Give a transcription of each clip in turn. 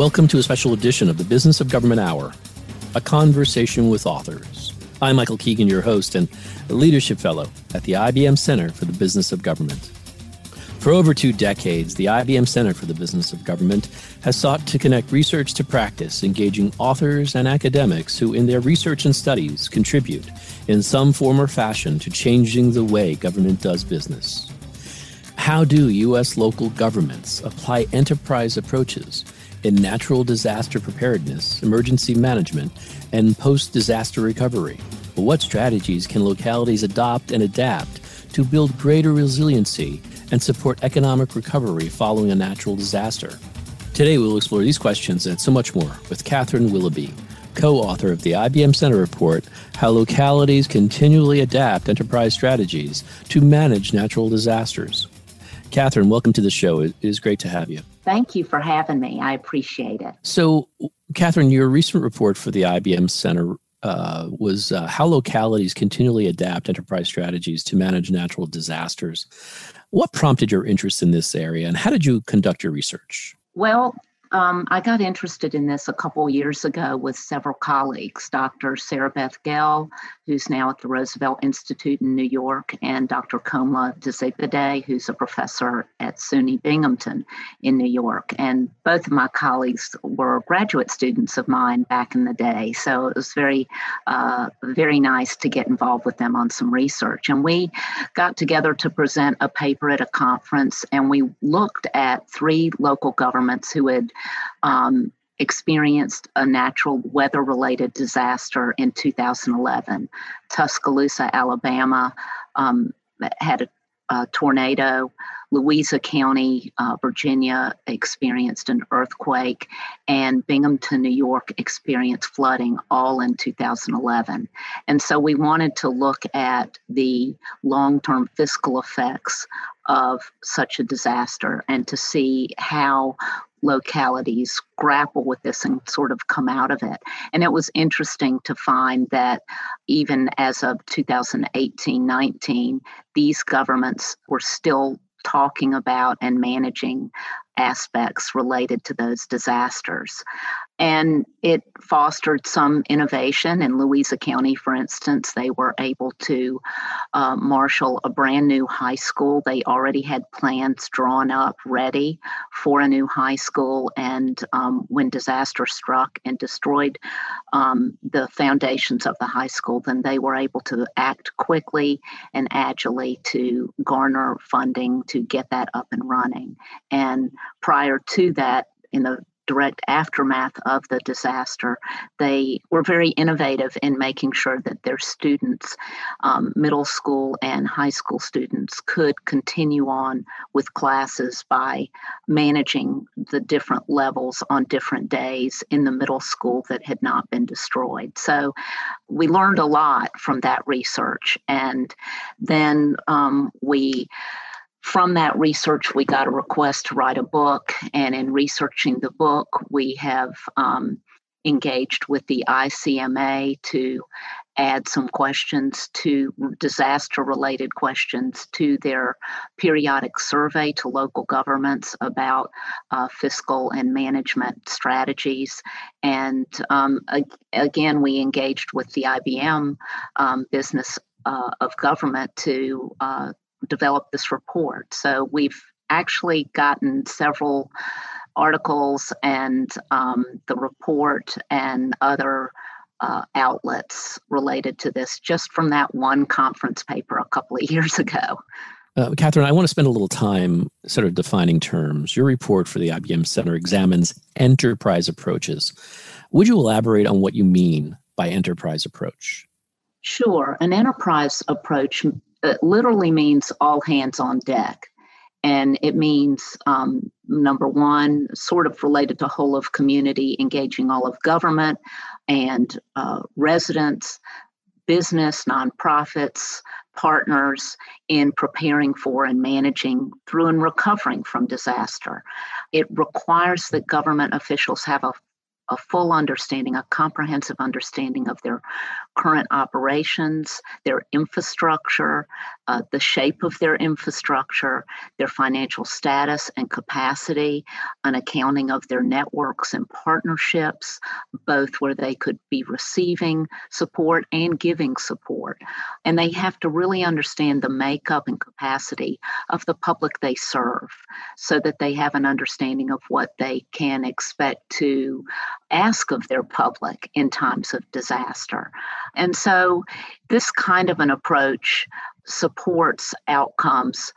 Welcome to a special edition of the Business of Government Hour, a conversation with authors. I'm Michael Keegan, your host and leadership fellow at the IBM Center for the Business of Government. For over two decades, the IBM Center for the Business of Government has sought to connect research to practice, engaging authors and academics who, in their research and studies, contribute in some form or fashion to changing the way government does business. How do U.S. local governments apply enterprise approaches in natural disaster preparedness, emergency management, and post disaster recovery. What strategies can localities adopt and adapt to build greater resiliency and support economic recovery following a natural disaster? Today, we'll explore these questions and so much more with Katherine Willoughby, co author of the IBM Center Report How Localities Continually Adapt Enterprise Strategies to Manage Natural Disasters. Katherine, welcome to the show. It is great to have you. Thank you for having me. I appreciate it. So, Katherine, your recent report for the IBM Center uh, was uh, how localities continually adapt enterprise strategies to manage natural disasters. What prompted your interest in this area, and how did you conduct your research? Well, um, I got interested in this a couple years ago with several colleagues, Dr. Sarah Beth Gehl, who's now at the Roosevelt Institute in New York, and Dr. Komla Dzigbede, who's a professor at SUNY Binghamton in New York. And both of my colleagues were graduate students of mine back in the day, so it was very, uh, very nice to get involved with them on some research. And we got together to present a paper at a conference, and we looked at three local governments who had um, experienced a natural weather related disaster in 2011. Tuscaloosa, Alabama um, had a, a, tornado. Louisa County, uh, Virginia experienced an earthquake, and Binghamton, New York experienced flooding all in 2011. And so we wanted to look at the long term fiscal effects of such a disaster and to see how localities grapple with this and sort of come out of it. And it was interesting to find that even as of 2018 19, these governments were still talking about and managing aspects related to those disasters. And it fostered some innovation. In Louisa County, for instance, they were able to uh, marshal a brand new high school. They already had plans drawn up ready for a new high school. And um, when disaster struck and destroyed um, the foundations of the high school, then they were able to act quickly and agilely to garner funding to get that up and running. And prior to that, in the direct aftermath of the disaster, they were very innovative in making sure that their students, um, middle school and high school students, could continue on with classes by managing the different levels on different days in the middle school that had not been destroyed. So we learned a lot from that research. And then um, we from that research, we got a request to write a book. And in researching the book, we have um, engaged with the ICMA to add some questions to disaster related questions to their periodic survey to local governments about uh, fiscal and management strategies. And um, again, we engaged with the IBM um, business uh, of government to uh, develop this report. So we've actually gotten several articles and um, the report and other uh, outlets related to this just from that one conference paper a couple of years ago. Uh, Katherine, I want to spend a little time sort of defining terms. Your report for the IBM Center examines enterprise approaches. Would you elaborate on what you mean by enterprise approach? Sure. An enterprise approach uh, literally means all hands on deck. And it means, um, number one, sort of related to whole of community, engaging all of government and uh, residents, business, nonprofits, partners in preparing for and managing through and recovering from disaster. It requires that government officials have a a full understanding, a comprehensive understanding of their current operations, their infrastructure, uh, the shape of their infrastructure, their financial status and capacity, an accounting of their networks and partnerships, both where they could be receiving support and giving support. And they have to really understand the makeup and capacity of the public they serve so that they have an understanding of what they can expect to ask of their public in times of disaster. And so, this kind of an approach supports outcomes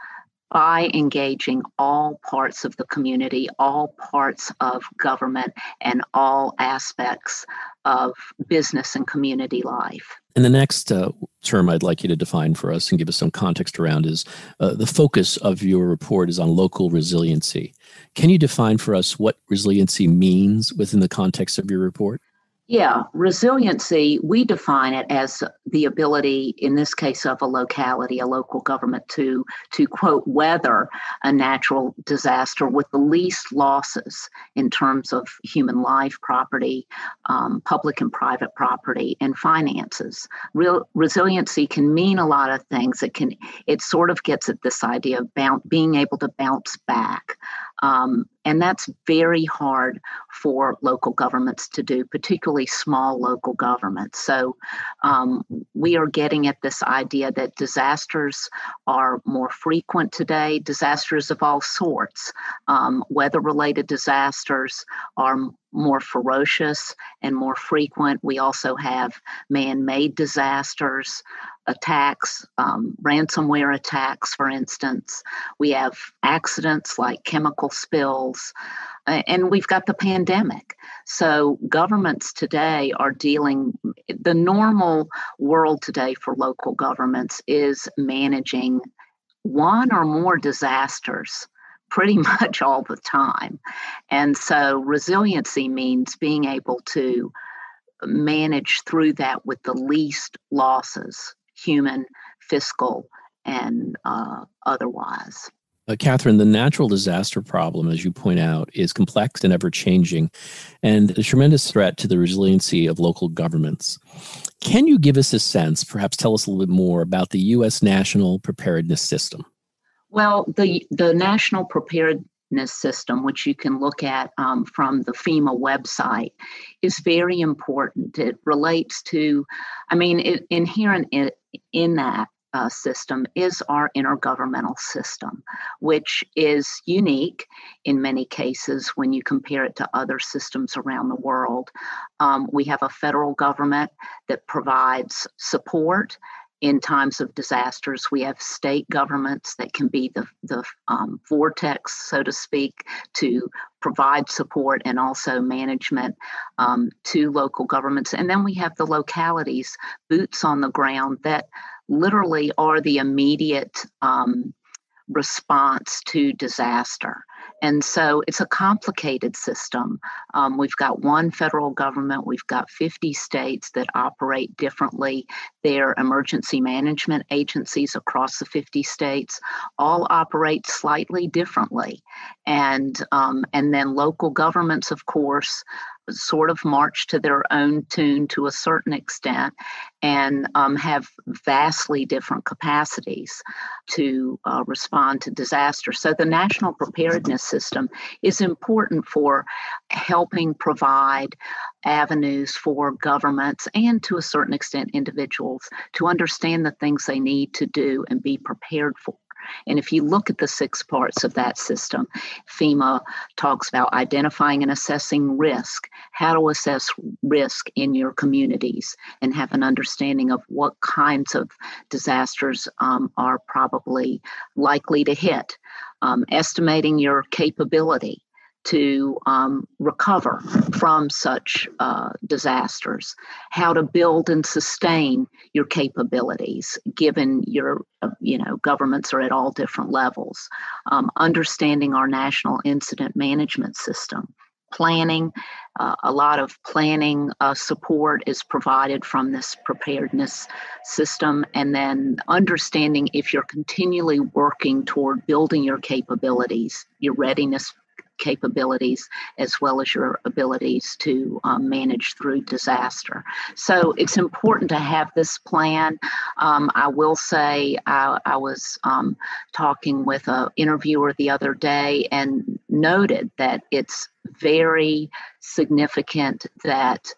by engaging all parts of the community, all parts of government, and all aspects of business and community life. And the next uh, term I'd like you to define for us and give us some context around is uh, the focus of your report is on local resiliency. Can you define for us what resiliency means within the context of your report? Yeah, resiliency, we define it as the ability, in this case of a locality, a local government, to, to quote, weather a natural disaster with the least losses in terms of human life, property, um, public and private property, and finances. Real resiliency can mean a lot of things. It can, it sort of gets at this idea of bounce, being able to bounce back. Um, and that's very hard for local governments to do, particularly small local governments. So um, we are getting at this idea that disasters are more frequent today, disasters of all sorts. Um, weather related disasters are more ferocious and more frequent. We also have man made disasters, attacks, um, ransomware attacks, for instance. We have accidents like chemical spills, and we've got the pandemic. So, governments today are dealing, the normal world today for local governments is managing one or more disasters pretty much all the time. And so resiliency means being able to manage through that with the least losses, human, fiscal, and uh, otherwise. Uh, Katherine, the natural disaster problem, as you point out, is complex and ever changing and a tremendous threat to the resiliency of local governments. Can you give us a sense, perhaps tell us a little bit more about the U.S. National Preparedness System? Well, the, the National Preparedness System, which you can look at um, from the FEMA website, is very important. It relates to, I mean, it, inherent in, in that uh, system is our intergovernmental system, which is unique in many cases when you compare it to other systems around the world. Um, we have a federal government that provides support in times of disasters. We have state governments that can be the, the um, vortex, so to speak, to provide support and also management um, to local governments. And then we have the localities, boots on the ground, that literally are the immediate um, response to disaster. And so it's a complicated system. Um, we've got one federal government, we've got 50 states that operate differently. Their emergency management agencies across the 50 states all operate slightly differently. And, um, and then local governments, of course, sort of march to their own tune to a certain extent and um, have vastly different capacities to uh, respond to disaster. So the national preparedness system is important for helping provide avenues for governments and to a certain extent individuals to understand the things they need to do and be prepared for And if you look at the six parts of that system, FEMA talks about identifying and assessing risk, how to assess risk in your communities, and have an understanding of what kinds of disasters um, are probably likely to hit, um, estimating your capability to um, recover from such uh, disasters, how to build and sustain your capabilities, given your, uh, you know, governments are at all different levels, um, understanding our national incident management system. Planning, uh, a lot of planning uh, support is provided from this preparedness system, and then understanding if you're continually working toward building your capabilities, your readiness capabilities as well as your abilities to um, manage through disaster. So it's important to have this plan. Um, I will say I, I was um, talking with an interviewer the other day and noted that it's very significant that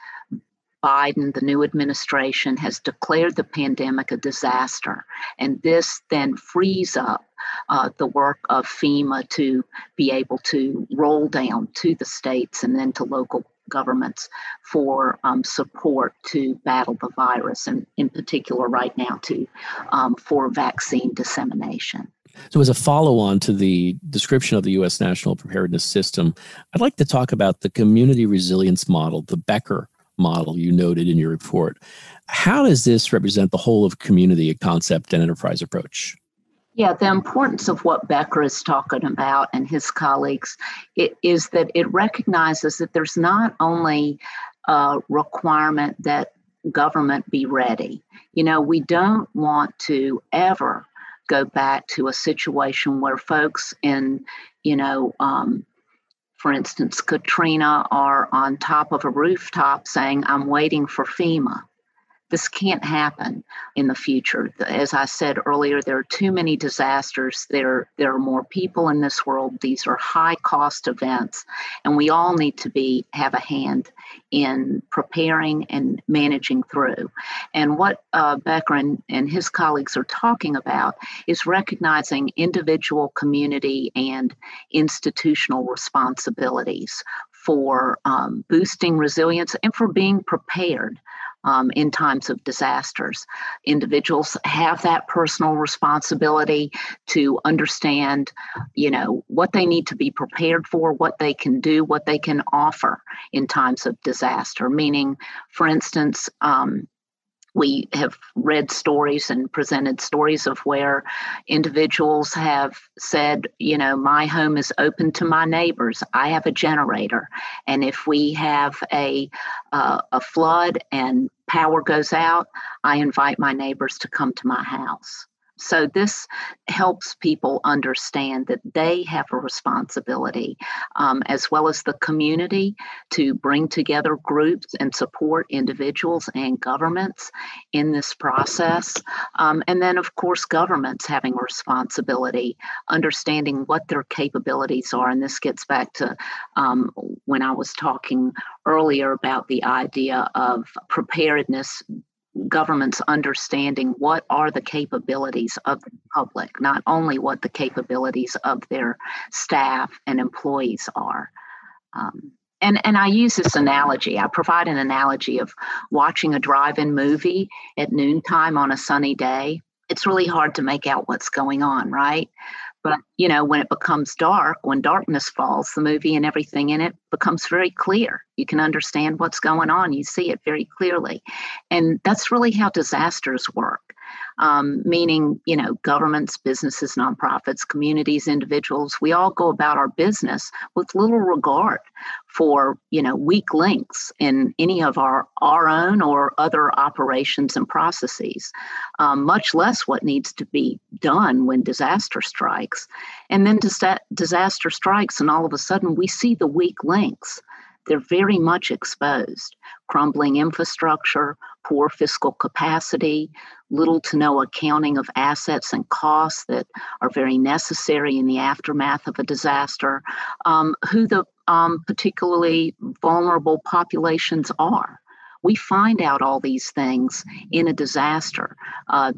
Biden, the new administration, has declared the pandemic a disaster. And this then frees up uh, the work of FEMA to be able to roll down to the states and then to local governments for um, support to battle the virus, and in particular, right now, to um, for vaccine dissemination. So, as a follow on to the description of the U.S. National Preparedness System, I'd like to talk about the community resilience model, the Becker model you noted in your report. How does this represent the whole of community concept and enterprise approach? Yeah, the importance of what Becker is talking about and his colleagues is that it recognizes that there's not only a requirement that government be ready. You know, we don't want to ever go back to a situation where folks in, you know, um, for instance, Katrina are on top of a rooftop saying, I'm waiting for FEMA. This can't happen in the future. As I said earlier, there are too many disasters. There, there are more people in this world. These are high cost events, and we all need to be have a hand in preparing and managing through. And what uh, Becker and, and his colleagues are talking about is recognizing individual, community, and institutional responsibilities for um, boosting resilience and for being prepared um, in times of disasters. Individuals have that personal responsibility to understand, you know, what they need to be prepared for, what they can do, what they can offer in times of disaster. Meaning, for instance, um, we have read stories and presented stories of where individuals have said, you know, my home is open to my neighbors. I have a generator, and if we have a uh, a flood and power goes out, I invite my neighbors to come to my house. So, this helps people understand that they have a responsibility, um, as well as the community, to bring together groups and support individuals and governments in this process. Um, and then, of course, governments having a responsibility, understanding what their capabilities are. And this gets back to um, when I was talking earlier about the idea of preparedness governments understanding what are the capabilities of the public, not only what the capabilities of their staff and employees are. Um, and, and I use this analogy. I provide an analogy of watching a drive in movie at noontime on a sunny day. It's really hard to make out what's going on, right? But, you know, when it becomes dark, when darkness falls, the movie and everything in it becomes very clear. You can understand what's going on, you see it very clearly. And that's really how disasters work um, meaning, you know, governments, businesses, nonprofits, communities, individuals, we all go about our business with little regard for, you know, weak links in any of our, our own or other operations and processes, um, much less what needs to be done when disaster strikes. And then disaster strikes, and all of a sudden we see the weak links they're very much exposed. Crumbling infrastructure, poor fiscal capacity, little to no accounting of assets and costs that are very necessary in the aftermath of a disaster, um, who the um, particularly vulnerable populations are We find out all these things in a disaster.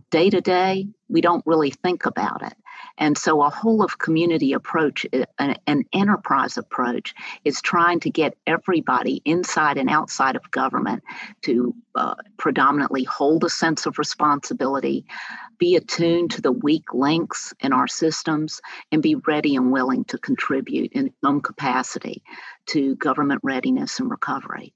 Day to day, we don't really think about it. And so, a whole of community approach, uh, an, an, enterprise approach, is trying to get everybody inside and outside of government to uh, predominantly hold a sense of responsibility, be attuned to the weak links in our systems, and be ready and willing to contribute in some capacity to government readiness and recovery.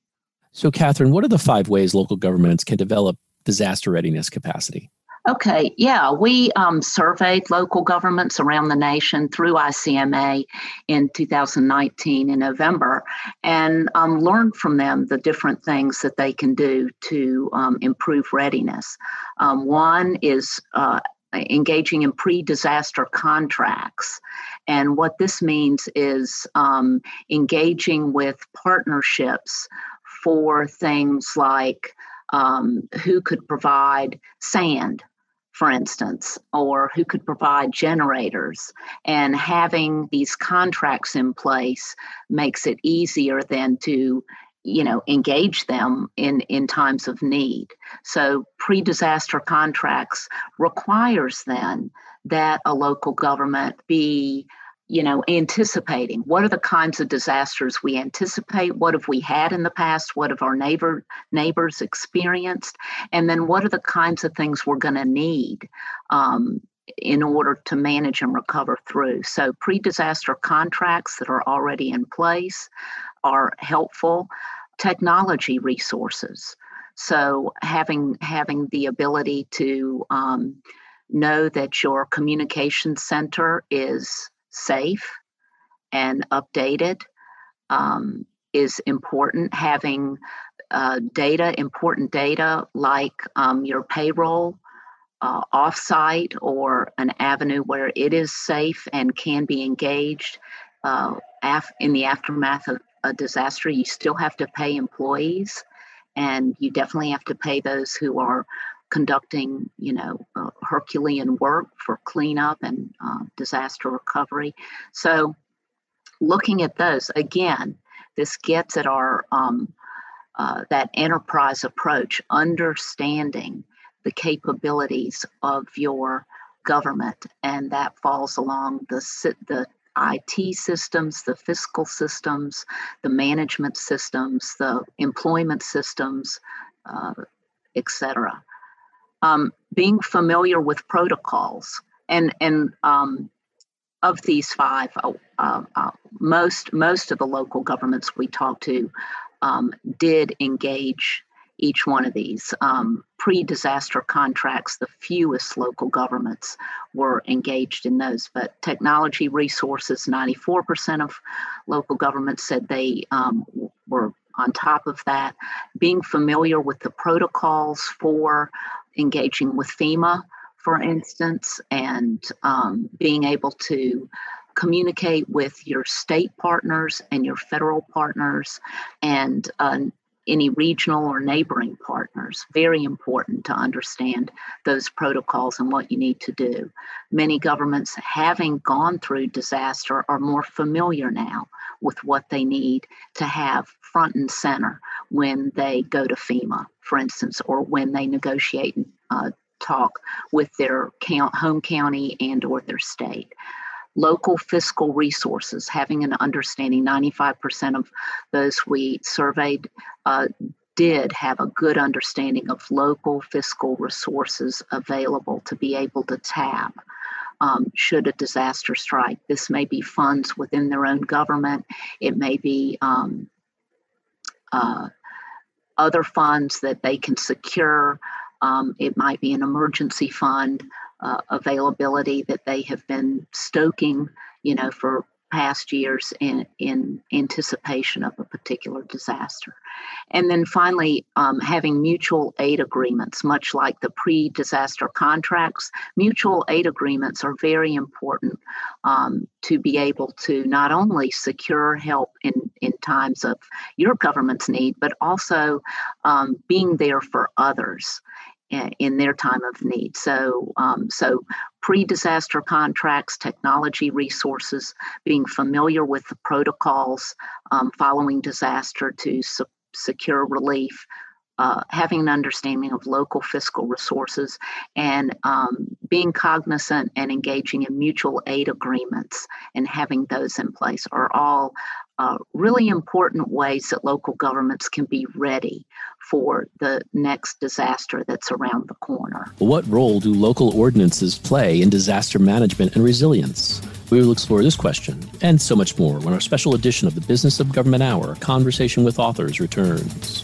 So, Katherine, what are the five ways local governments can develop disaster readiness capacity? Okay, yeah, we um, surveyed local governments around the nation through ICMA in 2019 in November and um, learned from them the different things that they can do to um, improve readiness. Um, one is uh, engaging in pre disaster contracts. And what this means is um, engaging with partnerships for things like um, who could provide sand for instance, or who could provide generators. And having these contracts in place makes it easier than to you know engage them in in times of need so pre-disaster contracts requires then that a local government be you know anticipating? What are the kinds of disasters we anticipate? What have we had in the past? What have our neighbor neighbors experienced? And then what are the kinds of things we're going to need um, in order to manage and recover through? So pre-disaster contracts that are already in place are helpful. Technology resources. So having having the ability to um, know that your communication center is safe and updated um, is important. Having uh, data, important data like um, your payroll uh, offsite or an avenue where it is safe and can be engaged uh, af- in the aftermath of a disaster. You still have to pay employees, and you definitely have to pay those who are conducting, you know, uh, Herculean work for cleanup and uh, disaster recovery. So, looking at those again, this gets at our um, uh, that enterprise approach, understanding the capabilities of your government, and that falls along the the IT systems, the fiscal systems, the management systems, the employment systems, uh, etc um, being familiar with protocols and and um, of these five, uh, uh, uh, most most of the local governments we talked to um, did engage each one of these um, pre-disaster contracts. The fewest local governments were engaged in those, but technology resources. Ninety-four percent of local governments said they um, were on top of that. Being familiar with the protocols for engaging with FEMA, for instance, and um, being able to communicate with your state partners and your federal partners and uh, any regional or neighboring partners. Very important to understand those protocols and what you need to do. Many governments, having gone through disaster, are more familiar now with what they need to have front and center when they go to FEMA, for instance, or when they negotiate and uh, talk with their count, home county and or their state local fiscal resources having an understanding 95% of those we surveyed uh, did have a good understanding of local fiscal resources available to be able to tap um, should a disaster strike. This may be funds within their own government, it may be um, uh, other funds that they can secure. Um, it might be an emergency fund uh, availability that they have been stoking, you know, for past years in, in anticipation of a particular disaster. And then finally, um, having mutual aid agreements, much like the pre disaster contracts, mutual aid agreements are very important um, to be able to not only secure help in, in times of your government's need, but also um, being there for others in their time of need. So, um, so pre-disaster contracts, technology resources, being familiar with the protocols um, following disaster to secure relief, uh, having an understanding of local fiscal resources and um, being cognizant and engaging in mutual aid agreements and having those in place are all uh, really important ways that local governments can be ready for the next disaster that's around the corner. What role do local ordinances play in disaster management and resilience? We will explore this question and so much more when our special edition of the Business of Government Hour, Conversation with Authors, returns.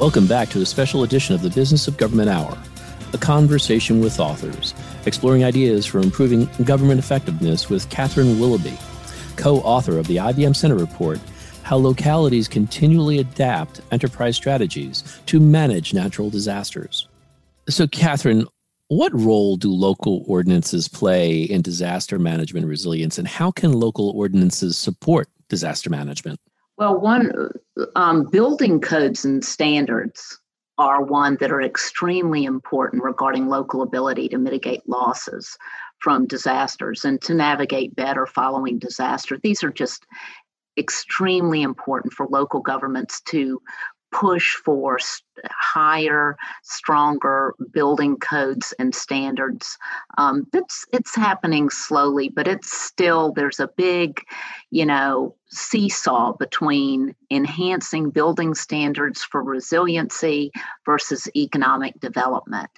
Welcome back to a special edition of the Business of Government Hour, a conversation with authors, exploring ideas for improving government effectiveness with Katherine Willoughby, co author of the IBM Center Report How Localities Continually Adapt Enterprise Strategies to Manage Natural Disasters. So, Katherine, what role do local ordinances play in disaster management resilience, and how can local ordinances support disaster management? Well, one um, building codes and standards are one that are extremely important regarding local ability to mitigate losses from disasters and to navigate better following disaster. These are just extremely important for local governments to push for higher, stronger building codes and standards. Um, it's it's happening slowly, but it's still there's a big, you know, seesaw between enhancing building standards for resiliency versus economic development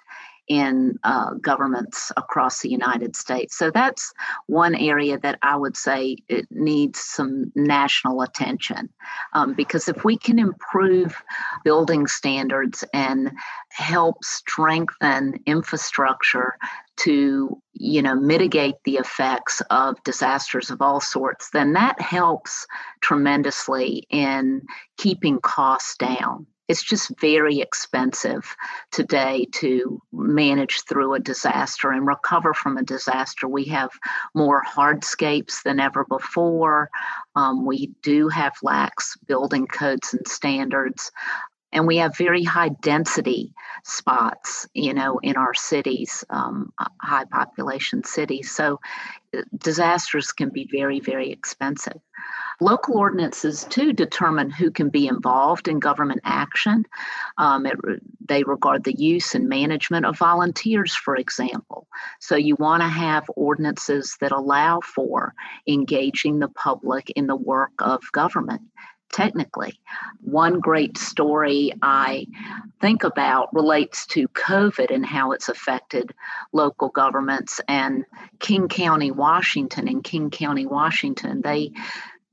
in uh, governments across the United States. So that's one area that I would say it needs some national attention. Um, because if we can improve building standards and help strengthen infrastructure to you know mitigate the effects of disasters of all sorts then that helps tremendously in keeping costs down it's just very expensive today to manage through a disaster and recover from a disaster. We have more hardscapes than ever before. Um, we do have lax building codes and standards and we have very high density spots you know in our cities um, high population cities. So uh, disasters can be very very expensive. Local ordinances too determine who can be involved in government action. Um, it, they regard the use and management of volunteers for example. So you want to have ordinances that allow for engaging the public in the work of government technically. One great story I think about relates to COVID and how it's affected local governments. And King County, Washington, in King County, Washington, they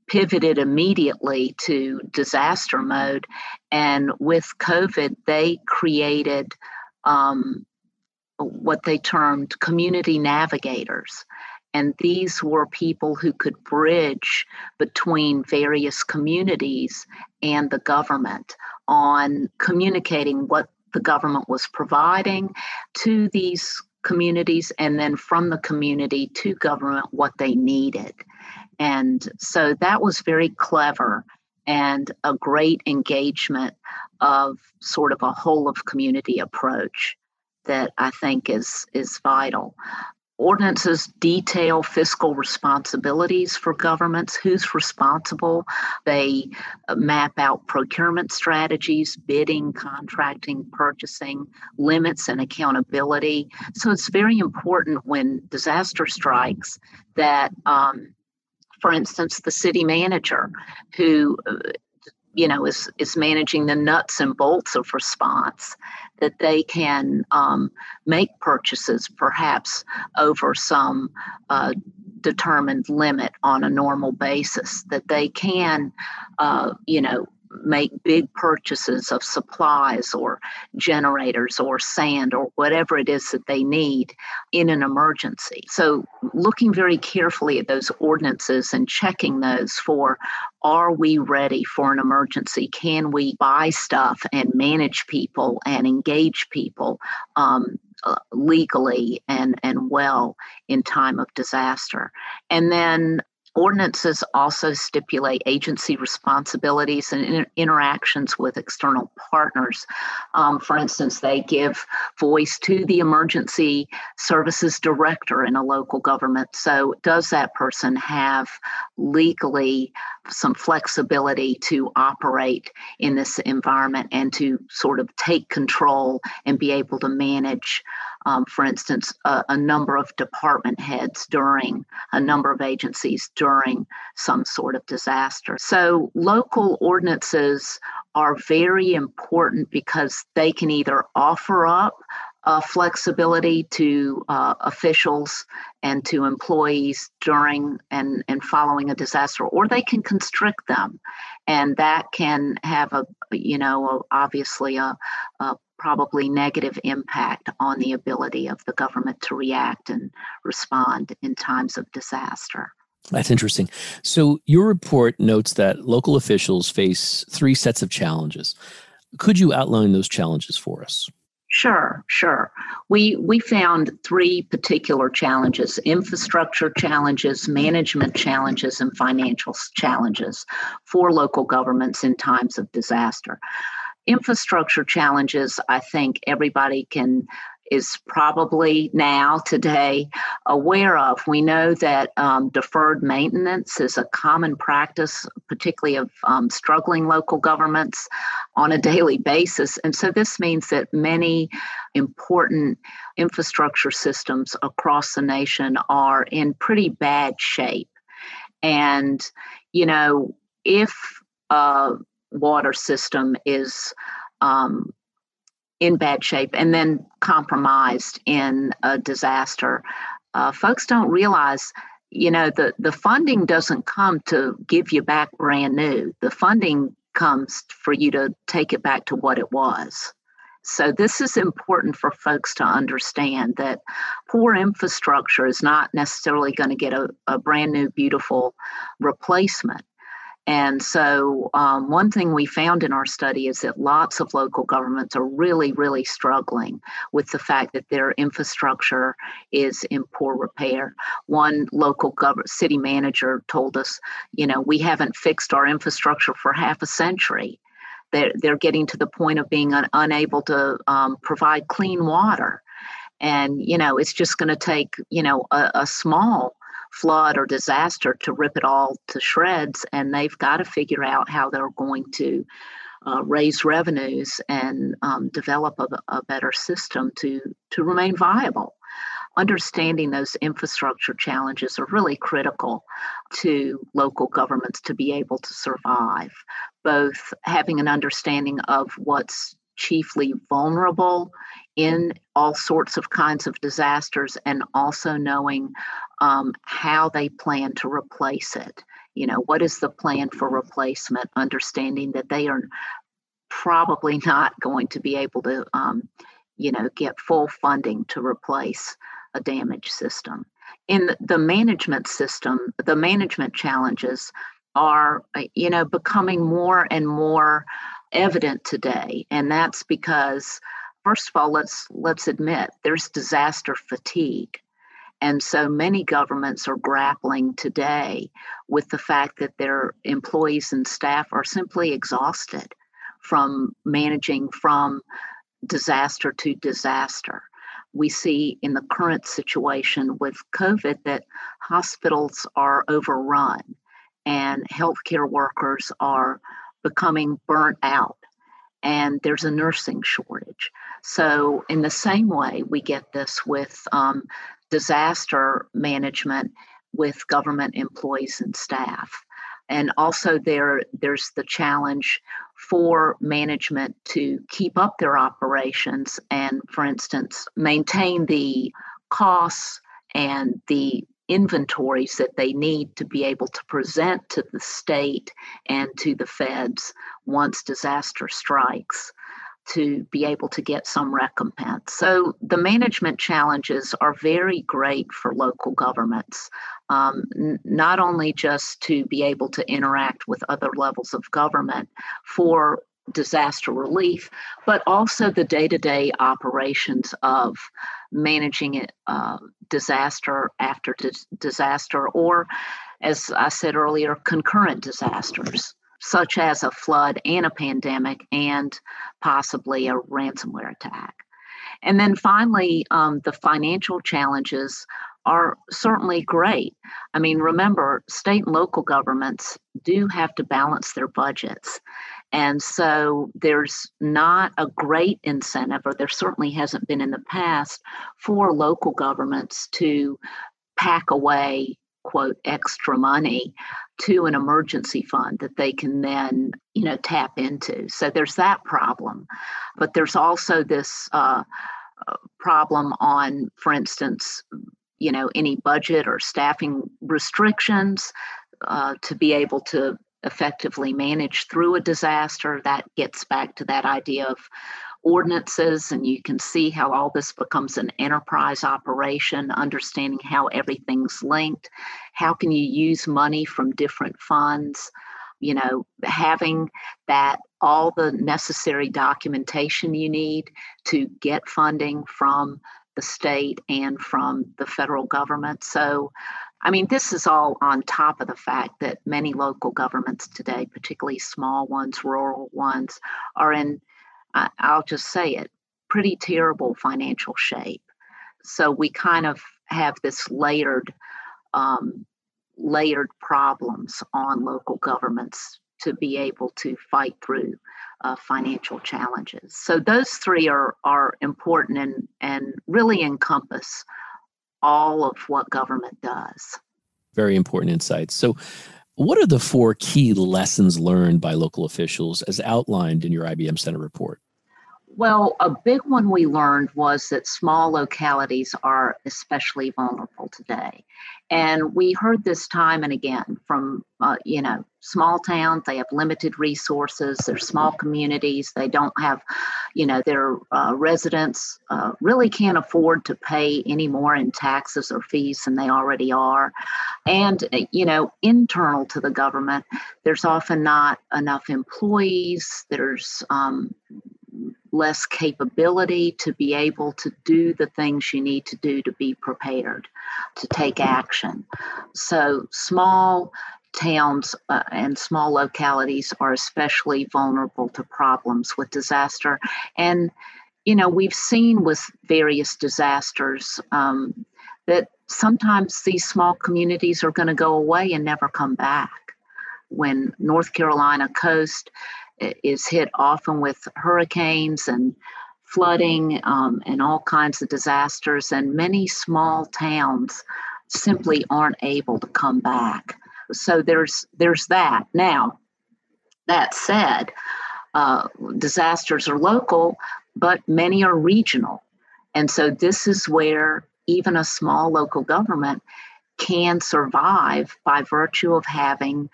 pivoted immediately to disaster mode. And with COVID, they created um, what they termed community navigators. And these were people who could bridge between various communities and the government on communicating what the government was providing to these communities and then from the community to government what they needed. And so that was very clever and a great engagement of sort of a whole of community approach that I think is is vital ordinances detail fiscal responsibilities for governments, who's responsible. They uh, map out procurement strategies, bidding, contracting, purchasing, limits, and accountability. So it's very important when disaster strikes that, um, for instance, the city manager who uh, you know is is managing the nuts and bolts of response that they can um, make purchases perhaps over some uh, determined limit on a normal basis that they can uh, you know make big purchases of supplies or generators or sand or whatever it is that they need in an emergency. So, looking very carefully at those ordinances and checking those for are we ready for an emergency? Can we buy stuff and manage people and engage people um, uh, legally and, and well in time of disaster? And then Ordinances also stipulate agency responsibilities and inter- interactions with external partners. Um, for instance, they give voice to the emergency services director in a local government. So, does that person have legally some flexibility to operate in this environment and to sort of take control and be able to manage? Um, for instance, a, a, number of department heads during a number of agencies during some sort of disaster. So, local ordinances are very important because they can either offer up uh, flexibility to uh, officials and to employees during and, and following a disaster, or they can constrict them. And that can have a, you know, obviously a, a probably negative impact on the ability of the government to react and respond in times of disaster. That's interesting. So, your report notes that local officials face three sets of challenges. Could you outline those challenges for us? Sure, sure. We we found three particular challenges: infrastructure challenges, management challenges, and financial challenges for local governments in times of disaster infrastructure challenges, I think everybody can is probably now today aware of. We know that um, deferred maintenance is a common practice, particularly of um, struggling local governments on a daily basis. And so this means that many important infrastructure systems across the nation are in pretty bad shape. And, you know, if a water system is um, in bad shape and then compromised in a disaster. Uh, folks don't realize, you know, the, the funding doesn't come to give you back brand new. The funding comes for you to take it back to what it was. So, this is important for folks to understand that poor infrastructure is not necessarily going to get a, a brand new, beautiful replacement. And so, um, one thing we found in our study is that lots of local governments are really, really struggling with the fact that their infrastructure is in poor repair. One local government city manager told us, you know, we haven't fixed our infrastructure for half a century. They're, they're getting to the point of being un, unable to um, provide clean water. And, you know, it's just going to take, you know, a, a small flood or disaster to rip it all to shreds, and they've got to figure out how they're going to uh, raise revenues and um, develop a, a better system to to remain viable. Understanding those infrastructure challenges are really critical to local governments to be able to survive. Both having an understanding of what's chiefly vulnerable in all sorts of kinds of disasters and also knowing um, how they plan to replace it. You know, what is the plan for replacement? Understanding that they are probably not going to be able to, um, you know, get full funding to replace a damaged system. In the management system, the management challenges are, uh, you know, becoming more and more evident today, and that's because first of all, let's let's admit there's disaster fatigue. And so many governments are grappling today with the fact that their employees and staff are simply exhausted from managing from disaster to disaster. we see in the current situation with COVID that hospitals are overrun and healthcare workers are becoming burnt out and there's a nursing shortage. So, in the same way, we get this with um, disaster management with government employees and staff. And also, there, there's the challenge for management to keep up their operations and, for instance, maintain the costs and the inventories that they need to be able to present to the state and to the feds once disaster strikes to be able to get some recompense. So the management challenges are very great for local governments, um, n- not only just to be able to interact with other levels of government for disaster relief, but also the day to day operations of managing it, uh, disaster after dis- disaster, or as I said earlier, concurrent disasters, such as a flood and a pandemic, and possibly a ransomware attack. And then finally, um, the financial challenges are certainly great. I mean, remember, state and local governments do have to balance their budgets. And so there's not a great incentive, or there certainly hasn't been in the past, for local governments to pack away, quote, extra money to an emergency fund that they can then, you know, tap into. So there's that problem. But there's also this uh, uh problem on, for instance, you know, any budget or staffing restrictions uh, to be able to effectively manage through a disaster. That gets back to that idea of ordinances, and you can see how all this becomes an enterprise operation, understanding how everything's linked. How can you use money from different funds? You know, having that all the necessary documentation you need to get funding from the state and from the federal government. So I mean, this is all on top of the fact that many local governments today, particularly small ones, rural ones, are in, I'll just say it, pretty terrible financial shape. So we kind of have this layered, um, layered problems on local governments to be able to fight through uh, financial challenges. So those three are are important and and really encompass all of what government does. Very important insights. So, what are the four key lessons learned by local officials as outlined in your IBM Center report? Well, a big one we learned was that small localities are especially vulnerable today. And we heard this time and again from, uh, you know, small towns, they have limited resources, they're small communities, they don't have, you know, their uh, residents uh, really can't afford to pay any more in taxes or fees than they already are. And, uh, you know, internal to the government, there's often not enough employees, there's, um, less capability to be able to do the things you need to do to be prepared to take action. So, small towns uh, and small localities are especially vulnerable to problems with disaster. And, you know, we've seen with various disasters um, that sometimes these small communities are going to go away and never come back. When North Carolina coast is hit often with hurricanes and flooding um, and all kinds of disasters, and many small towns simply aren't able to come back. So there's there's that. Now, that said, uh, disasters are local, but many are regional, and so this is where even a small local government can survive by virtue of having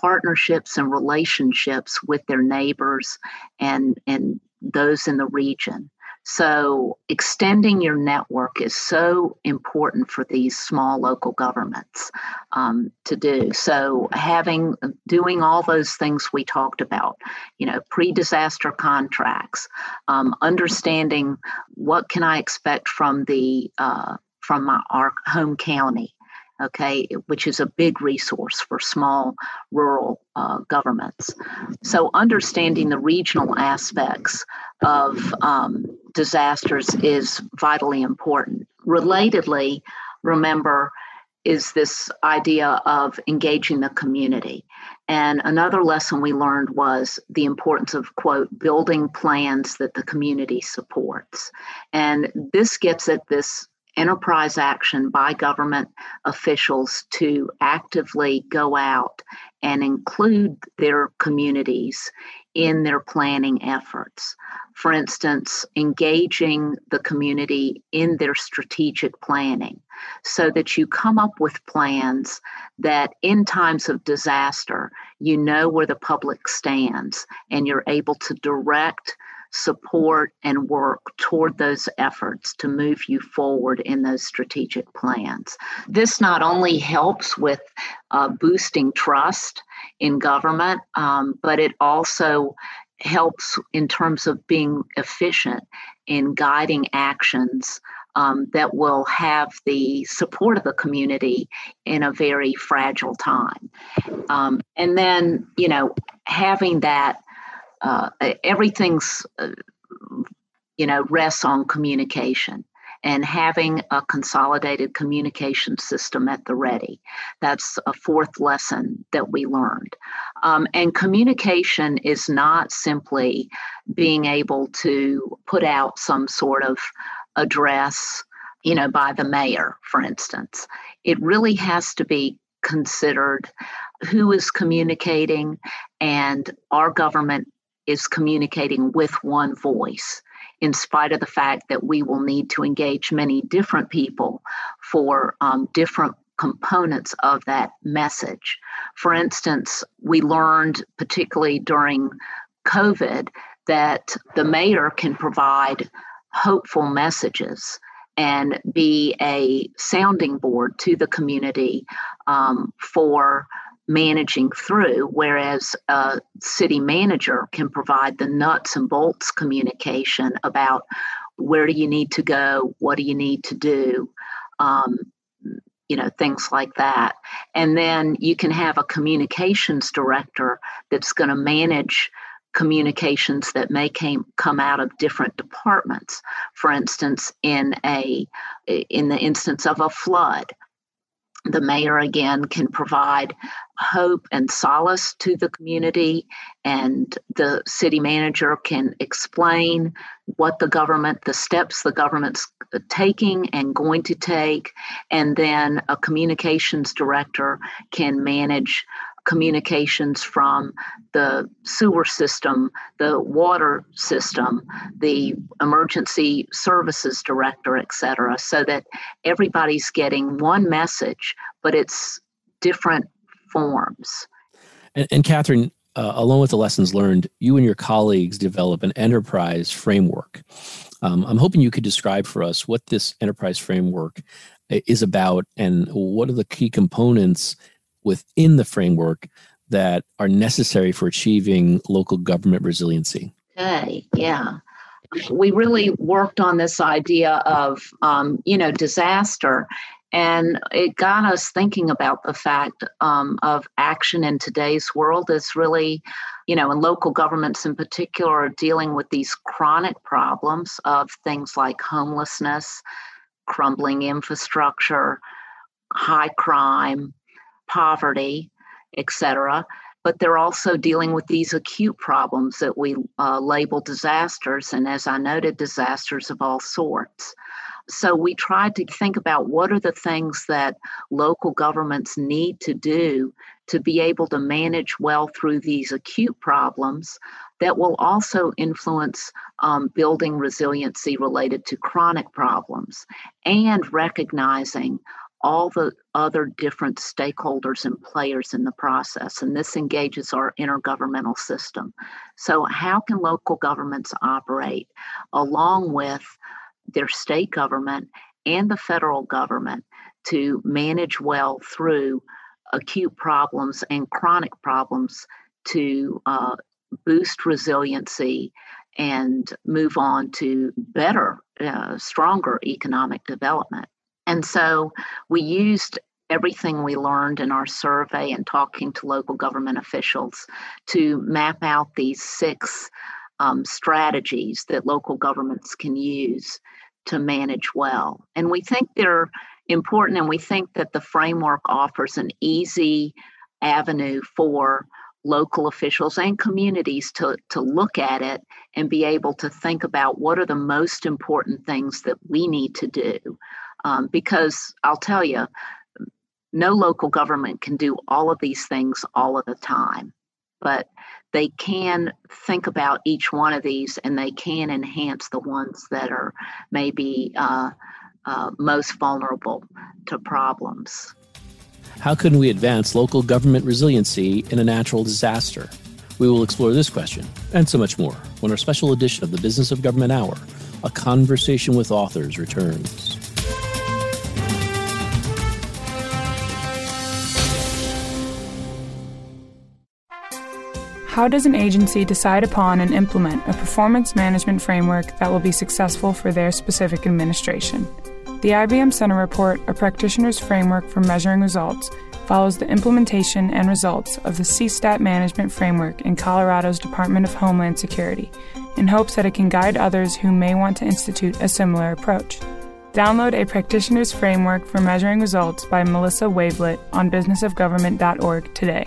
partnerships and relationships with their neighbors and, and those in the region. So, extending your network is so important for these small local governments um, to do. So, having doing all those things we talked about, you know, pre-disaster contracts, um, understanding what can I expect from the uh, from my, our home county okay, which is a big resource for small rural uh, governments. So, understanding the regional aspects of um, disasters is vitally important. Relatedly, remember, is this idea of engaging the community. And another lesson we learned was the importance of, quote, building plans that the community supports. And this gets at this enterprise action by government officials to actively go out and include their communities in their planning efforts. For instance, engaging the community in their strategic planning so that you come up with plans that in times of disaster, you know where the public stands and you're able to direct support and work toward those efforts to move you forward in those strategic plans. This not only helps with uh, boosting trust in government, um, but it also helps in terms of being efficient in guiding actions um, that will have the support of the community in a very fragile time. Um, and then, you know, having that uh, everything's uh, you know rests on communication and having a consolidated communication system at the ready. That's a fourth lesson that we learned. Um, and communication is not simply being able to put out some sort of address, you know, by the mayor, for instance. It really has to be considered who is communicating and our government is communicating with one voice, in spite of the fact that we will need to engage many different people for um, different components of that message. For instance, we learned, particularly during COVID, that the mayor can provide hopeful messages and be a sounding board to the community um, for managing through, whereas a city manager can provide the nuts and bolts communication about where do you need to go, what do you need to do, um, you know, things like that. And then you can have a communications director that's going to manage communications that may came, come out of different departments for instance in a in the instance of a flood the mayor again can provide hope and solace to the community, and the city manager can explain what the government, the steps the government's taking and going to take, and then a communications director can manage communications from the sewer system, the water system, the emergency services director, et cetera, so that everybody's getting one message, but it's different forms. And, and Katherine, uh, along with the lessons learned, you and your colleagues develop an enterprise framework. Um, I'm hoping you could describe for us what this enterprise framework is about and what are the key components within the framework that are necessary for achieving local government resiliency? Okay, yeah. We really worked on this idea of, um, you know, disaster, and it got us thinking about the fact um, of action in today's world is really, you know, and local governments in particular are dealing with these chronic problems of things like homelessness, crumbling infrastructure, high crime, poverty, etc. But they're also dealing with these acute problems that we uh, label disasters, and as I noted, disasters of all sorts. So we tried to think about what are the things that local governments need to do to be able to manage well through these acute problems that will also influence um, building resiliency related to chronic problems and recognizing all the other different stakeholders and players in the process. And this engages our intergovernmental system. So, how can local governments operate along with their state government and the federal government to manage well through acute problems and chronic problems to uh, boost resiliency and move on to better, uh, stronger economic development? And so we used everything we learned in our survey and talking to local government officials to map out these six um, strategies that local governments can use to manage well. And we think they're important, and we think that the framework offers an easy avenue for local officials and communities to, to look at it and be able to think about what are the most important things that we need to do. Um, because I'll tell you, no local government can do all of these things all of the time, but they can think about each one of these and they can enhance the ones that are maybe uh, uh, most vulnerable to problems. How can we advance local government resiliency in a natural disaster? We will explore this question and so much more when our special edition of the Business of Government Hour, a conversation with authors, returns. How does an agency decide upon and implement a performance management framework that will be successful for their specific administration? The IBM Center report, A Practitioner's Framework for Measuring Results, follows the implementation and results of the CSTAT management framework in Colorado's Department of Homeland Security in hopes that it can guide others who may want to institute a similar approach. Download A Practitioner's Framework for Measuring Results by Melissa Wavelet on businessofgovernment.org today.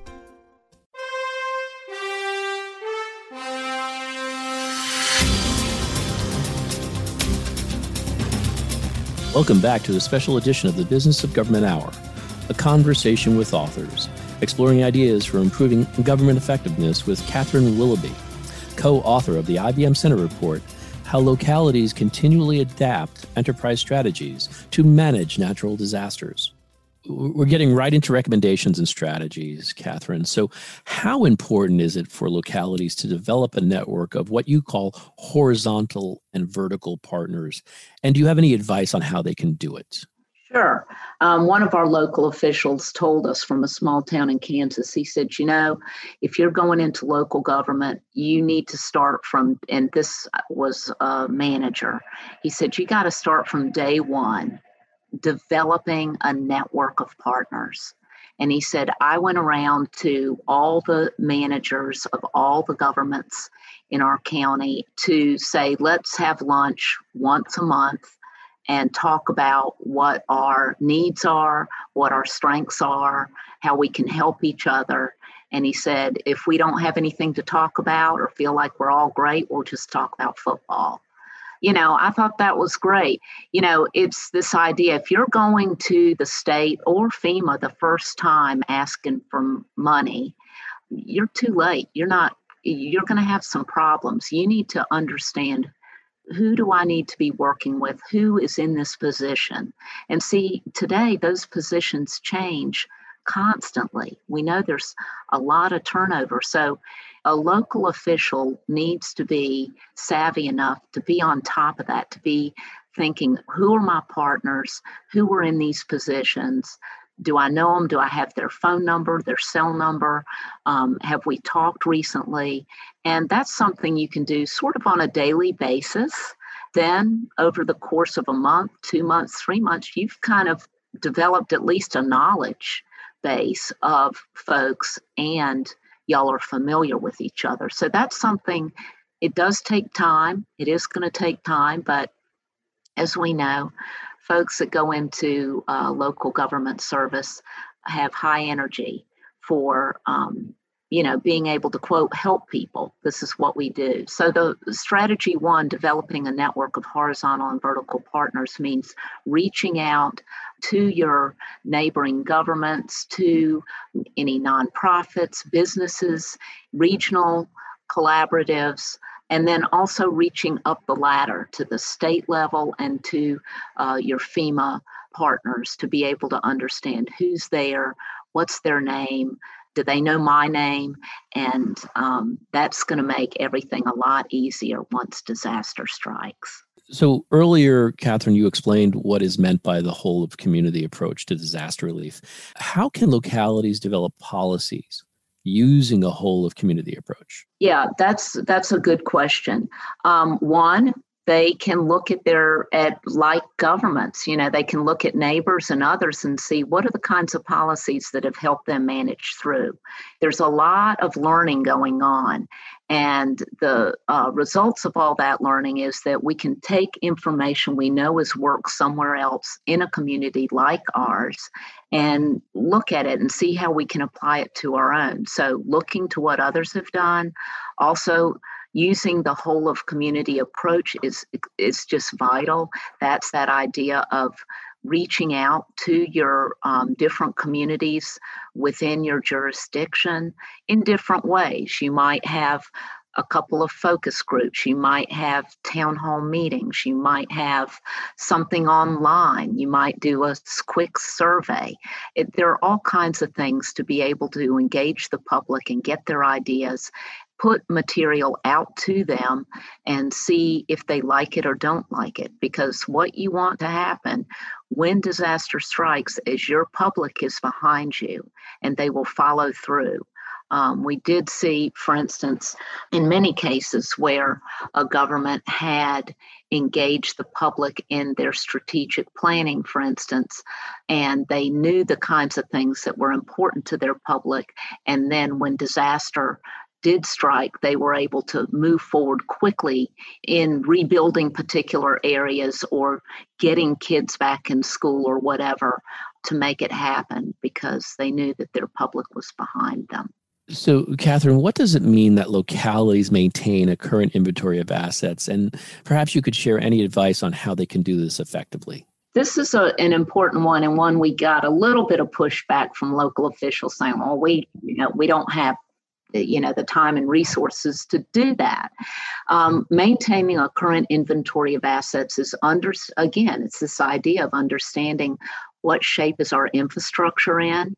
Welcome back to the special edition of the Business of Government Hour, a conversation with authors, exploring ideas for improving government effectiveness with Katherine Willoughby, co author of the IBM Center Report How Localities Continually Adapt Enterprise Strategies to Manage Natural Disasters we're getting right into recommendations and strategies, Katherine. So, how important is it for localities to develop a network of what you call horizontal and vertical partners? And do you have any advice on how they can do it? Sure. Um, one of our local officials told us from a small town in Kansas, he said, You know, if you're going into local government, you need to start from, and this was a manager. He said, You got to start from day one developing a network of partners. And he said, I went around to all the managers of all the governments in our county to say, let's have lunch once a month and talk about what our needs are, what our strengths are, how we can help each other. And he said, if we don't have anything to talk about or feel like we're all great, we'll just talk about football you know, I thought that was great. You know, it's this idea if you're going to the state or FEMA the first time asking for money, you're too late. You're not, you're going to have some problems. You need to understand who do I need to be working with? Who is in this position? And see, today those positions change constantly. We know there's a lot of turnover. So a local official needs to be savvy enough to be on top of that, to be thinking, who are my partners? Who are in these positions? Do I know them? Do I have their phone number, their cell number? Um, have we talked recently? And that's something you can do sort of on a daily basis. Then, over the course of a month, two months, three months, you've kind of developed at least a knowledge base of folks and y'all are familiar with each other. So that's something, it does take time. It is going to take time, but as we know, folks that go into uh, local government service have high energy for um, you know, being able to quote, help people. This is what we do. So, the strategy one, developing a network of horizontal and vertical partners, means reaching out to your neighboring governments, to any nonprofits, businesses, regional collaboratives, and then also reaching up the ladder to the state level and to uh, your FEMA partners to be able to understand who's there, what's their name, Do they know my name? And um, that's going to make everything a lot easier once disaster strikes. So earlier, Katherine, you explained what is meant by the whole of community approach to disaster relief. How can localities develop policies using a whole of community approach? Yeah, that's that's a good question. Um, one, they can look at their at like governments you know they can look at neighbors and others and see what are the kinds of policies that have helped them manage through there's a lot of learning going on and the uh, results of all that learning is that we can take information we know has worked somewhere else in a community like ours and look at it and see how we can apply it to our own. So, looking to what others have done, also using the whole of community approach is is just vital. That's that idea of reaching out to your um, different communities within your jurisdiction in different ways. You might have a couple of focus groups. You might have town hall meetings. You might have something online. You might do a quick survey. It, there are all kinds of things to be able to engage the public and get their ideas, put material out to them, and see if they like it or don't like it. Because what you want to happen when disaster strikes is your public is behind you and they will follow through. Um, we did see, for instance, in many cases where a government had engaged the public in their strategic planning, for instance, and they knew the kinds of things that were important to their public. And then when disaster did strike, they were able to move forward quickly in rebuilding particular areas or getting kids back in school or whatever to make it happen because they knew that their public was behind them. So, Katherine, what does it mean that localities maintain a current inventory of assets? And perhaps you could share any advice on how they can do this effectively. This is a, an important one, and one we got a little bit of pushback from local officials saying, "Well, we, you know, we don't have you know the time and resources to do that um, maintaining a current inventory of assets is under again it's this idea of understanding what shape is our infrastructure in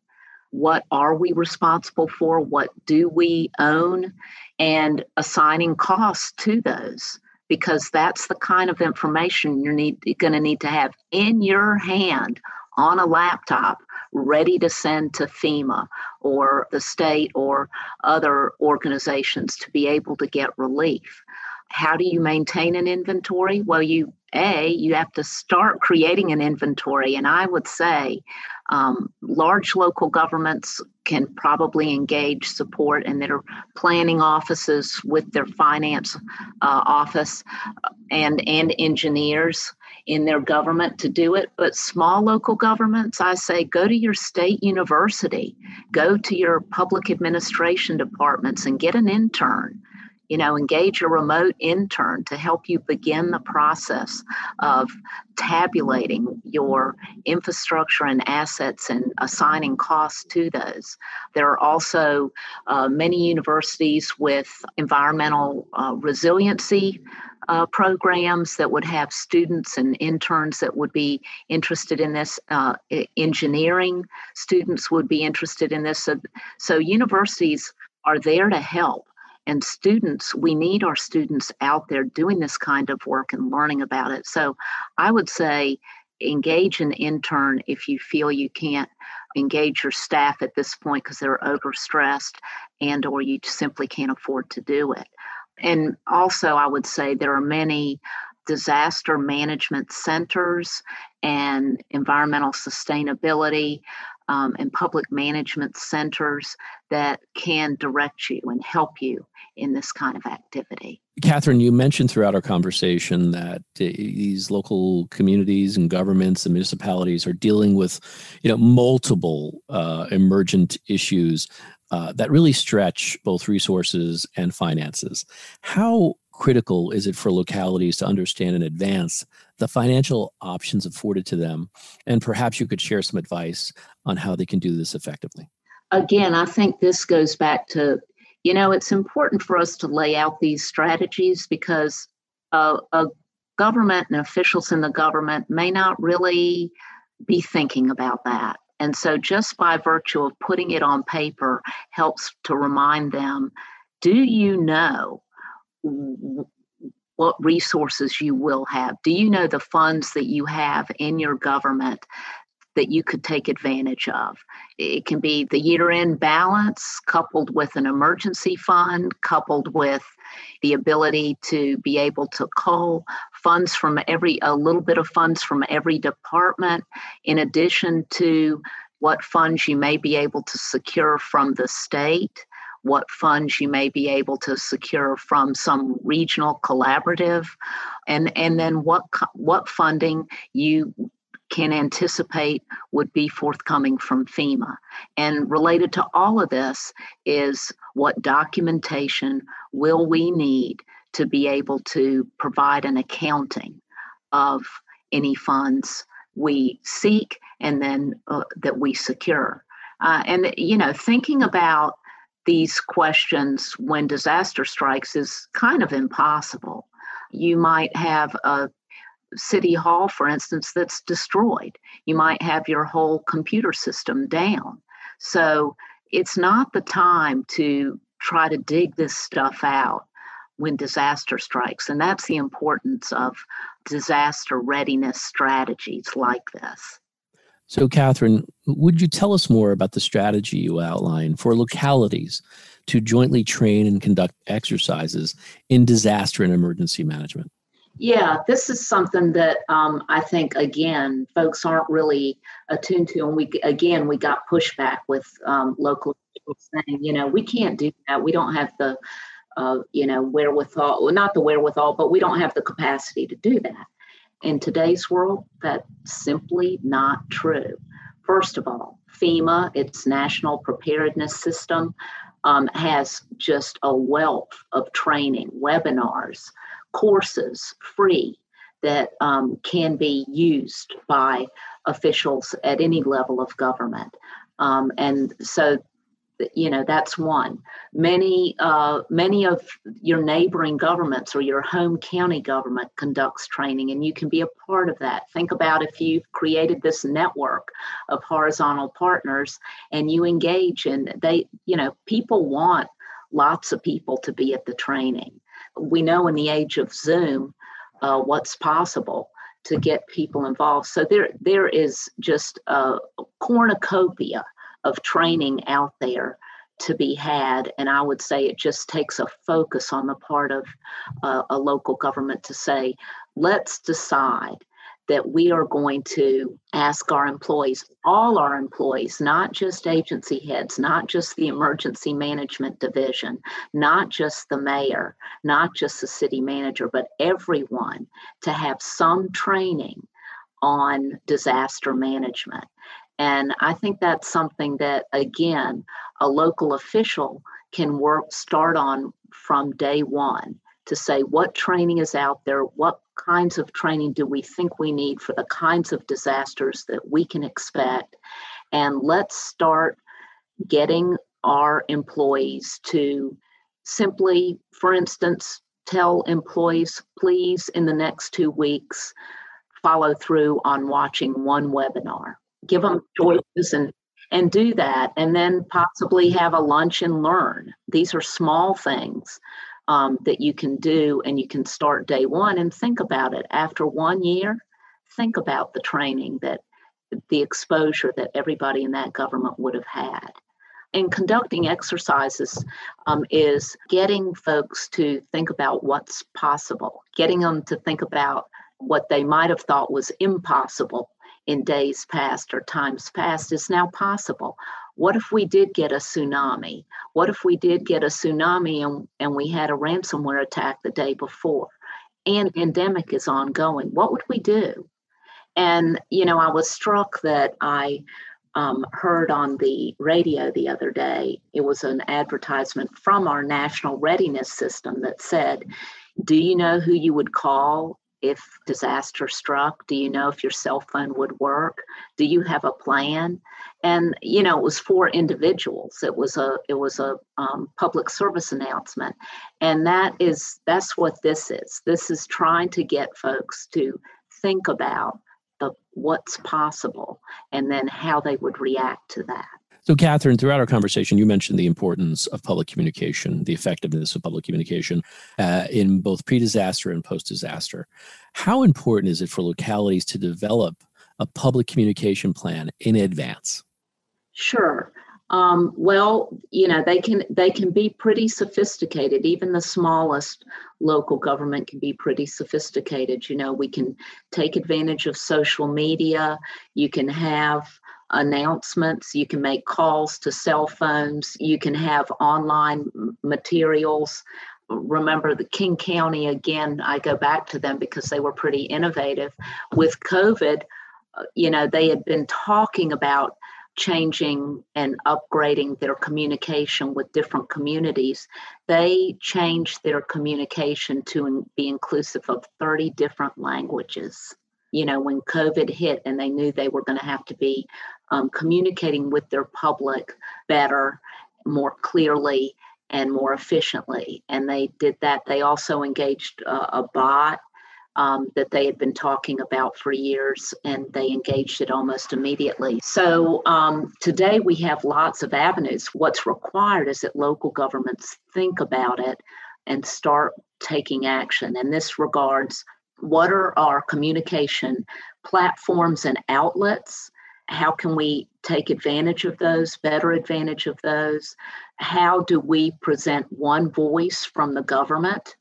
what are we responsible for what do we own and assigning costs to those because that's the kind of information you're, need, you're going to need to have in your hand on a laptop ready to send to FEMA or the state or other organizations to be able to get relief. How do you maintain an inventory? Well, you a you have to start creating an inventory and i would say um, large local governments can probably engage support in their planning offices with their finance uh, office uh, and and engineers in their government to do it but small local governments i say go to your state university go to your public administration departments and get an intern you know engage a remote intern to help you begin the process of tabulating your infrastructure and assets and assigning costs to those there are also uh, many universities with environmental uh, resiliency uh, programs that would have students and interns that would be interested in this. Uh, engineering students would be interested in this. So, so universities are there to help. And students, we need our students out there doing this kind of work and learning about it. So I would say engage an intern if you feel you can't engage your staff at this point because they're overstressed and or you simply can't afford to do it. And also I would say there are many disaster management centers and environmental sustainability um, and public management centers that can direct you and help you in this kind of activity. Katherine, you mentioned throughout our conversation that these local communities and governments and municipalities are dealing with, you know, multiple uh, emergent issues uh, that really stretch both resources and finances. How critical is it for localities to understand in advance the financial options afforded to them? And perhaps you could share some advice on how they can do this effectively. Again, I think this goes back to, you know, it's important for us to lay out these strategies because a government and officials in the government may not really be thinking about that. And so, just by virtue of putting it on paper, helps to remind them do you know what resources you will have? Do you know the funds that you have in your government that you could take advantage of? It can be the year end balance coupled with an emergency fund, coupled with the ability to be able to call funds from every, a little bit of funds from every department, in addition to what funds you may be able to secure from the state what funds you may be able to secure from some regional collaborative and and then what what funding you can anticipate would be forthcoming from FEMA. And related to all of this is what documentation will we need to be able to provide an accounting of any funds we seek and then uh, that we secure. Uh, and, you know, thinking about these questions when disaster strikes is kind of impossible. You might have a city hall, for instance, that's destroyed. You might have your whole computer system down. So it's not the time to try to dig this stuff out when disaster strikes. And that's the importance of disaster readiness strategies like this. So, Katherine, would you tell us more about the strategy you outline for localities to jointly train and conduct exercises in disaster and emergency management? Yeah, this is something that um, I think again folks aren't really attuned to, and we again we got pushback with um, local saying, you know, we can't do that. We don't have the, uh, you know, wherewithal. Well, not the wherewithal, but we don't have the capacity to do that. In today's world, that's simply not true. First of all, FEMA, its national preparedness system, um, has just a wealth of training, webinars courses free that um, can be used by officials at any level of government. Um, and so, you know, that's one. Many, uh, many of your neighboring governments or your home county government conducts training, and you can be a part of that. Think about if you've created this network of horizontal partners and you engage, and they, you know, people want lots of people to be at the training we know in the age of Zoom uh, what's possible to get people involved. So there, there is just a cornucopia of training out there to be had. And I would say it just takes a focus on the part of uh, a local government to say, let's decide that we are going to ask our employees, all our employees, not just agency heads, not just the emergency management division, not just the mayor, not just the city manager, but everyone to have some training on disaster management. And I think that's something that, again, a local official can work, start on from day one to say what training is out there, what kinds of training do we think we need for the kinds of disasters that we can expect, and let's start getting our employees to simply, for instance, tell employees, please, in the next two weeks, follow through on watching one webinar. Give them choices and and do that and then possibly have a lunch and learn. These are small things um, that you can do and you can start day one and think about it. After one year think about the training that the exposure that everybody in that government would have had. And conducting exercises um, is getting folks to think about what's possible getting them to think about what they might have thought was impossible in days past or times past is now possible what if we did get a tsunami? What if we did get a tsunami and, and we had a ransomware attack the day before? And pandemic is ongoing. What would we do? And, you know, I was struck that I um, heard on the radio the other day, it was an advertisement from our national readiness system that said, Do you know who you would call if disaster struck? Do you know if your cell phone would work? Do you have a plan? And you know, it was for individuals. It was a it was a um, public service announcement, and that is that's what this is. This is trying to get folks to think about of what's possible and then how they would react to that. So, Katherine, throughout our conversation, you mentioned the importance of public communication, the effectiveness of public communication uh, in both pre disaster and post disaster. How important is it for localities to develop a public communication plan in advance? Sure. Um, well, you know, they can they can be pretty sophisticated. Even the smallest local government can be pretty sophisticated. You know, we can take advantage of social media. You can have announcements, you can make calls to cell phones, you can have online materials. Remember the King County again, I go back to them because they were pretty innovative. With COVID, uh, you know, they had been talking about changing and upgrading their communication with different communities. They changed their communication to be inclusive of 30 different languages you know, when COVID hit and they knew they were going to have to be um, communicating with their public better, more clearly, and more efficiently. And they did that. They also engaged uh, a bot um, that they had been talking about for years, and they engaged it almost immediately. So um, today we have lots of avenues. What's required is that local governments think about it and start taking action. And this regards what are our communication platforms and outlets? How can we take advantage of those, better advantage of those? How do we present one voice from the government?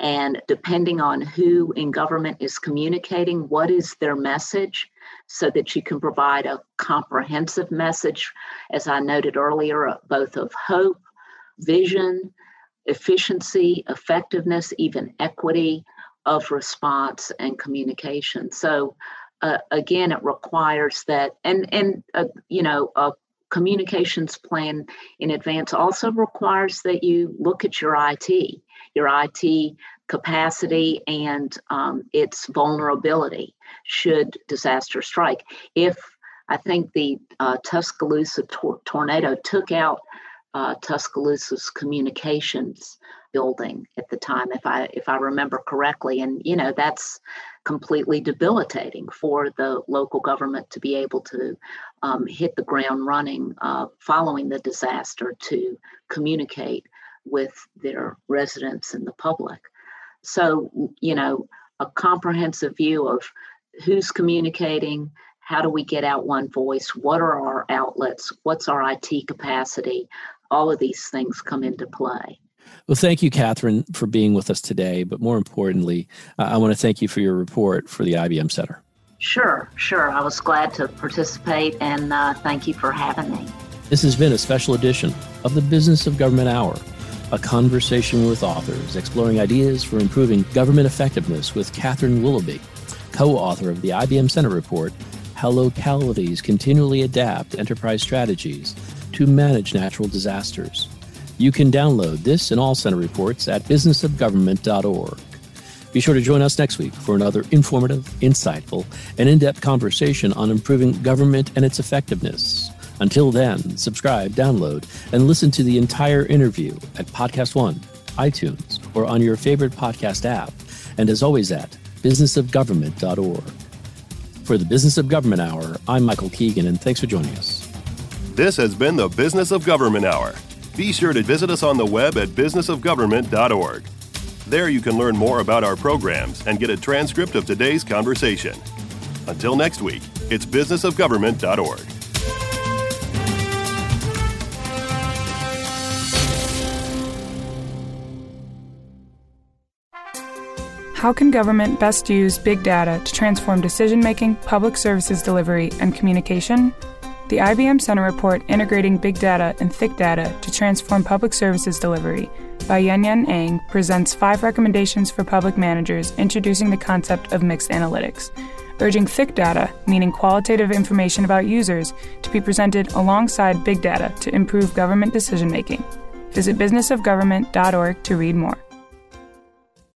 And depending on who in government is communicating, what is their message so that you can provide a comprehensive message, as I noted earlier, uh, both of hope, vision, efficiency, effectiveness, even equity, of response and communication. So uh, again, it requires that, and and uh, you know, a communications plan in advance also requires that you look at your IT, your IT capacity and um, its vulnerability should disaster strike. If I think the uh, Tuscaloosa tor- tornado took out uh, Tuscaloosa's communications building at the time, if I if I remember correctly. And you know that's completely debilitating for the local government to be able to um, hit the ground running uh, following the disaster to communicate with their residents and the public. So you know a comprehensive view of who's communicating how do we get out one voice what are our outlets what's our it capacity all of these things come into play. Well, thank you, Katherine, for being with us today. But more importantly, uh, I want to thank you for your report for the IBM Center. Sure, sure. I was glad to participate and uh, thank you for having me. This has been a special edition of the Business of Government Hour, a conversation with authors exploring ideas for improving government effectiveness with Katherine Willoughby, co author of the IBM Center report How Localities Continually Adapt Enterprise Strategies to manage natural disasters. You can download this and all center reports at businessofgovernment.org. Be sure to join us next week for another informative, insightful, and in depth conversation on improving government and its effectiveness. Until then, subscribe, download, and listen to the entire interview at Podcast One, iTunes, or on your favorite podcast app. And as always, at businessofgovernment.org. For the Business of Government Hour, I'm Michael Keegan, and thanks for joining us. This has been the Business of Government Hour. Be sure to visit us on the web at businessofgovernment.org. There you can learn more about our programs and get a transcript of today's conversation. Until next week, it's businessofgovernment.org. How can government best use big data to transform decision making, public services delivery, and communication? The IBM Center report Integrating Big Data and Thick Data to Transform Public Services Delivery by Yuen Yuen Ang presents five recommendations for public managers introducing the concept of mixed analytics, urging thick data, meaning qualitative information about users, to be presented alongside big data to improve government decision making. Visit businessofgovernment.org to read more.